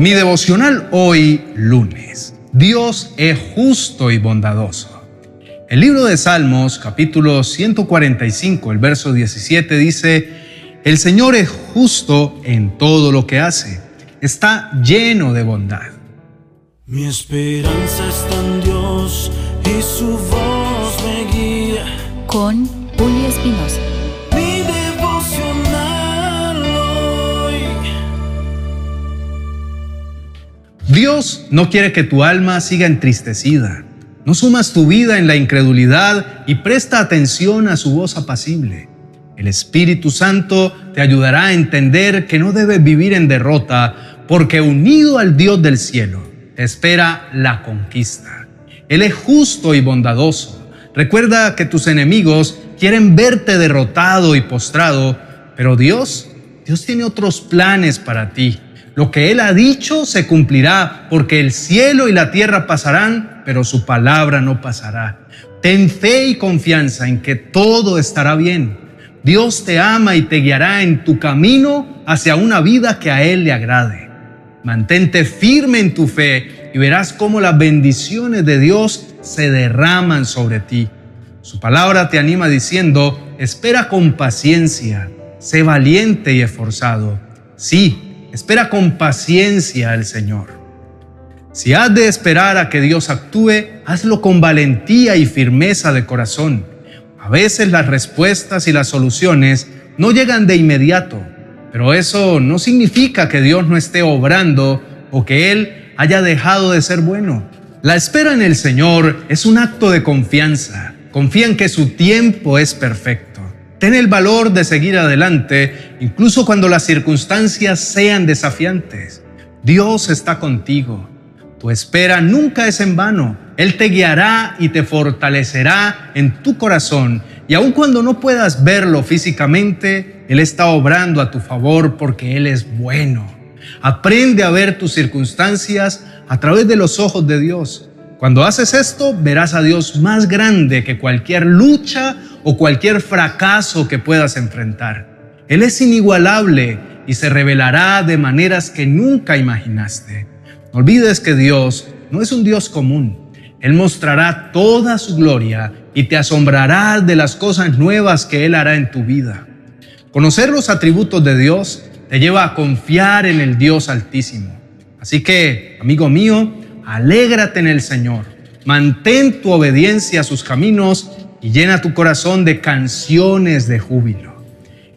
Mi devocional hoy lunes. Dios es justo y bondadoso. El libro de Salmos, capítulo 145, el verso 17 dice, El Señor es justo en todo lo que hace, está lleno de bondad. Mi esperanza está en Dios y su voz me guía. Con Julio Espinosa. Dios no quiere que tu alma siga entristecida. No sumas tu vida en la incredulidad y presta atención a su voz apacible. El Espíritu Santo te ayudará a entender que no debes vivir en derrota porque unido al Dios del cielo te espera la conquista. Él es justo y bondadoso. Recuerda que tus enemigos quieren verte derrotado y postrado, pero Dios, Dios tiene otros planes para ti. Lo que Él ha dicho se cumplirá, porque el cielo y la tierra pasarán, pero su palabra no pasará. Ten fe y confianza en que todo estará bien. Dios te ama y te guiará en tu camino hacia una vida que a Él le agrade. Mantente firme en tu fe y verás cómo las bendiciones de Dios se derraman sobre ti. Su palabra te anima diciendo, espera con paciencia, sé valiente y esforzado. Sí, Espera con paciencia al Señor. Si has de esperar a que Dios actúe, hazlo con valentía y firmeza de corazón. A veces las respuestas y las soluciones no llegan de inmediato, pero eso no significa que Dios no esté obrando o que Él haya dejado de ser bueno. La espera en el Señor es un acto de confianza. Confía en que su tiempo es perfecto. Ten el valor de seguir adelante, incluso cuando las circunstancias sean desafiantes. Dios está contigo. Tu espera nunca es en vano. Él te guiará y te fortalecerá en tu corazón. Y aun cuando no puedas verlo físicamente, Él está obrando a tu favor porque Él es bueno. Aprende a ver tus circunstancias a través de los ojos de Dios. Cuando haces esto, verás a Dios más grande que cualquier lucha o cualquier fracaso que puedas enfrentar. Él es inigualable y se revelará de maneras que nunca imaginaste. No olvides que Dios no es un Dios común. Él mostrará toda su gloria y te asombrarás de las cosas nuevas que Él hará en tu vida. Conocer los atributos de Dios te lleva a confiar en el Dios Altísimo. Así que, amigo mío, alégrate en el Señor, mantén tu obediencia a sus caminos y llena tu corazón de canciones de júbilo.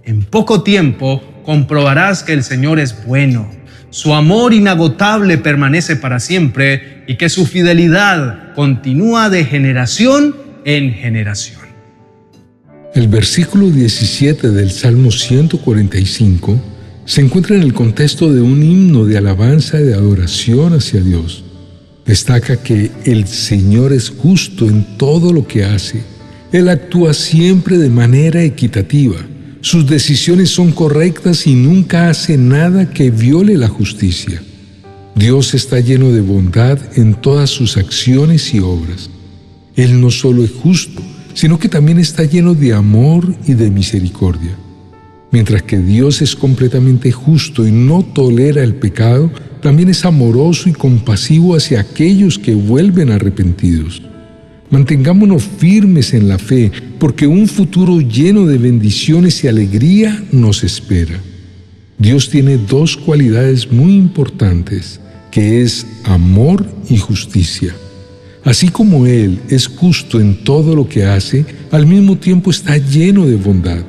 En poco tiempo comprobarás que el Señor es bueno, su amor inagotable permanece para siempre y que su fidelidad continúa de generación en generación. El versículo 17 del Salmo 145 se encuentra en el contexto de un himno de alabanza y de adoración hacia Dios. Destaca que el Señor es justo en todo lo que hace. Él actúa siempre de manera equitativa. Sus decisiones son correctas y nunca hace nada que viole la justicia. Dios está lleno de bondad en todas sus acciones y obras. Él no solo es justo, sino que también está lleno de amor y de misericordia. Mientras que Dios es completamente justo y no tolera el pecado, también es amoroso y compasivo hacia aquellos que vuelven arrepentidos. Mantengámonos firmes en la fe, porque un futuro lleno de bendiciones y alegría nos espera. Dios tiene dos cualidades muy importantes, que es amor y justicia. Así como Él es justo en todo lo que hace, al mismo tiempo está lleno de bondad.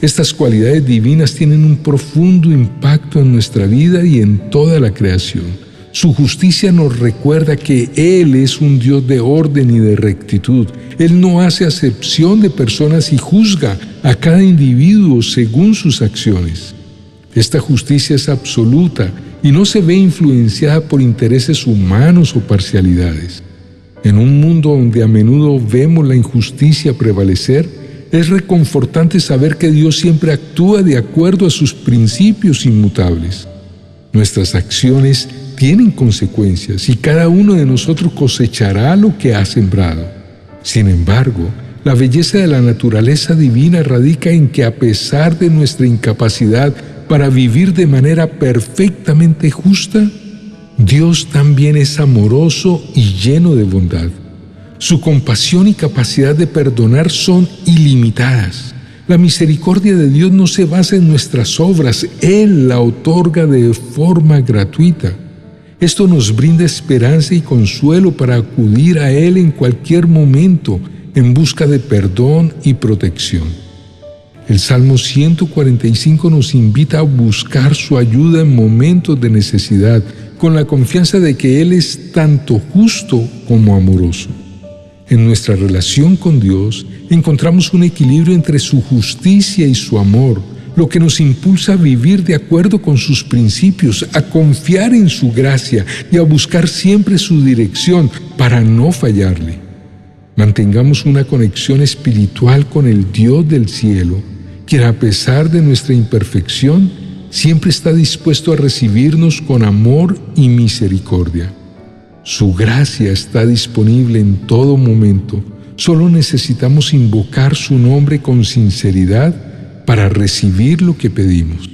Estas cualidades divinas tienen un profundo impacto en nuestra vida y en toda la creación. Su justicia nos recuerda que Él es un Dios de orden y de rectitud. Él no hace acepción de personas y juzga a cada individuo según sus acciones. Esta justicia es absoluta y no se ve influenciada por intereses humanos o parcialidades. En un mundo donde a menudo vemos la injusticia prevalecer, es reconfortante saber que Dios siempre actúa de acuerdo a sus principios inmutables. Nuestras acciones tienen consecuencias y cada uno de nosotros cosechará lo que ha sembrado. Sin embargo, la belleza de la naturaleza divina radica en que a pesar de nuestra incapacidad para vivir de manera perfectamente justa, Dios también es amoroso y lleno de bondad. Su compasión y capacidad de perdonar son ilimitadas. La misericordia de Dios no se basa en nuestras obras, Él la otorga de forma gratuita. Esto nos brinda esperanza y consuelo para acudir a Él en cualquier momento en busca de perdón y protección. El Salmo 145 nos invita a buscar su ayuda en momentos de necesidad, con la confianza de que Él es tanto justo como amoroso. En nuestra relación con Dios encontramos un equilibrio entre su justicia y su amor, lo que nos impulsa a vivir de acuerdo con sus principios, a confiar en su gracia y a buscar siempre su dirección para no fallarle. Mantengamos una conexión espiritual con el Dios del cielo, quien a pesar de nuestra imperfección, siempre está dispuesto a recibirnos con amor y misericordia. Su gracia está disponible en todo momento. Solo necesitamos invocar su nombre con sinceridad para recibir lo que pedimos.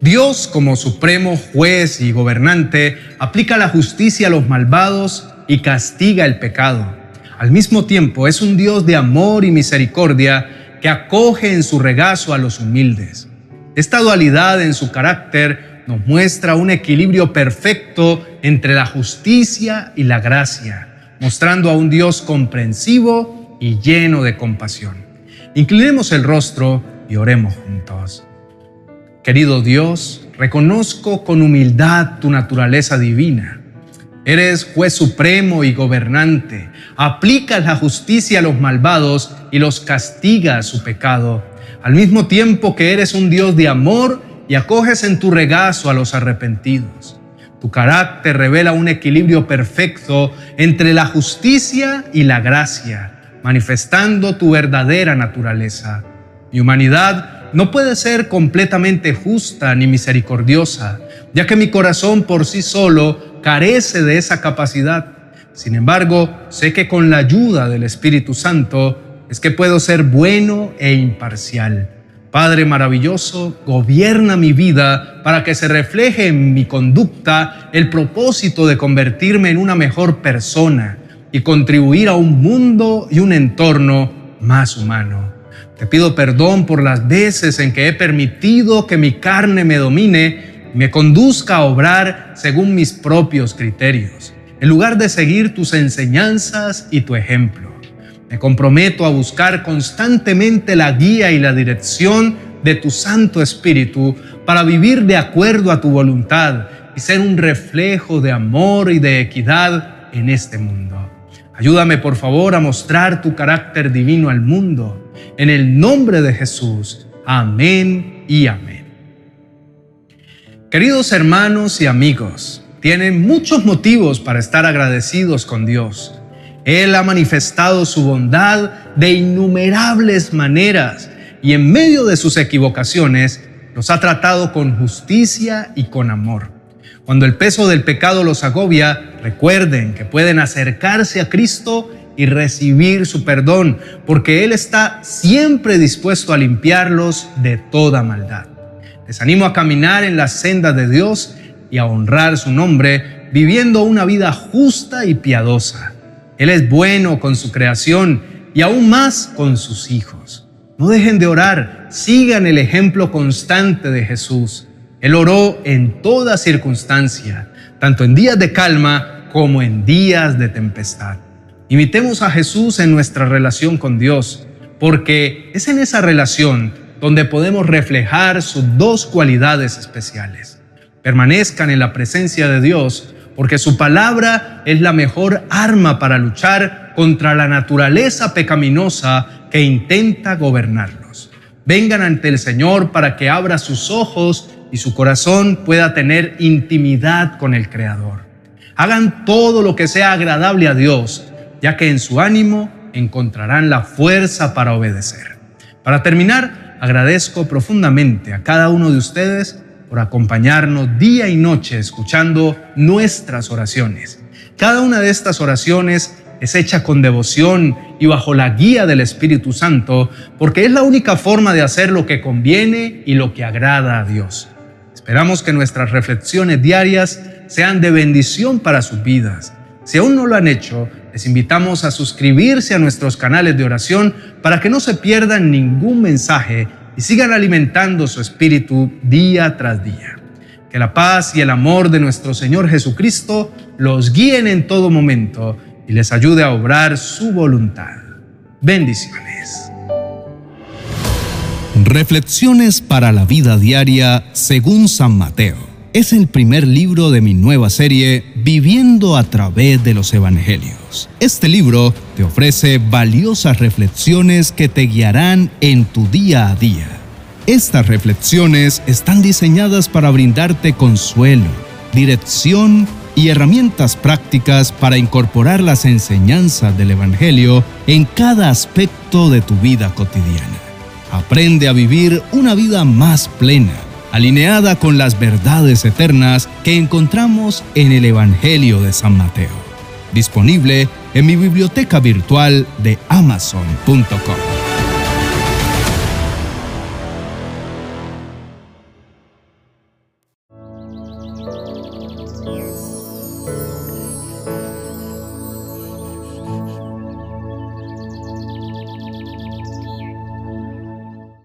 Dios, como supremo juez y gobernante, aplica la justicia a los malvados y castiga el pecado. Al mismo tiempo, es un Dios de amor y misericordia que acoge en su regazo a los humildes. Esta dualidad en su carácter nos muestra un equilibrio perfecto entre la justicia y la gracia, mostrando a un Dios comprensivo y lleno de compasión. Inclinemos el rostro y oremos juntos. Querido Dios, reconozco con humildad tu naturaleza divina. Eres juez supremo y gobernante. Aplicas la justicia a los malvados y los castigas a su pecado, al mismo tiempo que eres un Dios de amor y acoges en tu regazo a los arrepentidos. Tu carácter revela un equilibrio perfecto entre la justicia y la gracia, manifestando tu verdadera naturaleza. Mi humanidad no puede ser completamente justa ni misericordiosa, ya que mi corazón por sí solo carece de esa capacidad. Sin embargo, sé que con la ayuda del Espíritu Santo es que puedo ser bueno e imparcial Padre maravilloso, gobierna mi vida para que se refleje en mi conducta el propósito de convertirme en una mejor persona y contribuir a un mundo y un entorno más humano. Te pido perdón por las veces en que he permitido que mi carne me domine y me conduzca a obrar según mis propios criterios, en lugar de seguir tus enseñanzas y tu ejemplo. Me comprometo a buscar constantemente la guía y la dirección de tu Santo Espíritu para vivir de acuerdo a tu voluntad y ser un reflejo de amor y de equidad en este mundo. Ayúdame por favor a mostrar tu carácter divino al mundo. En el nombre de Jesús. Amén y amén. Queridos hermanos y amigos, tienen muchos motivos para estar agradecidos con Dios. Él ha manifestado su bondad de innumerables maneras y en medio de sus equivocaciones los ha tratado con justicia y con amor. Cuando el peso del pecado los agobia, recuerden que pueden acercarse a Cristo y recibir su perdón, porque Él está siempre dispuesto a limpiarlos de toda maldad. Les animo a caminar en la senda de Dios y a honrar su nombre, viviendo una vida justa y piadosa él es bueno con su creación y aún más con sus hijos. No dejen de orar, sigan el ejemplo constante de Jesús. Él oró en toda circunstancia, tanto en días de calma como en días de tempestad. Imitemos a Jesús en nuestra relación con Dios, porque es en esa relación donde podemos reflejar sus dos cualidades especiales. Permanezcan en la presencia de Dios porque su palabra es la mejor arma para luchar contra la naturaleza pecaminosa que intenta gobernarlos. Vengan ante el Señor para que abra sus ojos y su corazón pueda tener intimidad con el Creador. Hagan todo lo que sea agradable a Dios, ya que en su ánimo encontrarán la fuerza para obedecer. Para terminar, agradezco profundamente a cada uno de ustedes por acompañarnos día y noche escuchando nuestras oraciones. Cada una de estas oraciones es hecha con devoción y bajo la guía del Espíritu Santo, porque es la única forma de hacer lo que conviene y lo que agrada a Dios. Esperamos que nuestras reflexiones diarias sean de bendición para sus vidas. Si aún no lo han hecho, les invitamos a suscribirse a nuestros canales de oración para que no se pierdan ningún mensaje y sigan alimentando su espíritu día tras día. Que la paz y el amor de nuestro Señor Jesucristo los guíen en todo momento y les ayude a obrar su voluntad. Bendiciones. Reflexiones para la vida diaria según San Mateo. Es el primer libro de mi nueva serie Viviendo a través de los Evangelios. Este libro te ofrece valiosas reflexiones que te guiarán en tu día a día. Estas reflexiones están diseñadas para brindarte consuelo, dirección y herramientas prácticas para incorporar las enseñanzas del Evangelio en cada aspecto de tu vida cotidiana. Aprende a vivir una vida más plena, alineada con las verdades eternas que encontramos en el Evangelio de San Mateo. Disponible en mi biblioteca virtual de amazon.com.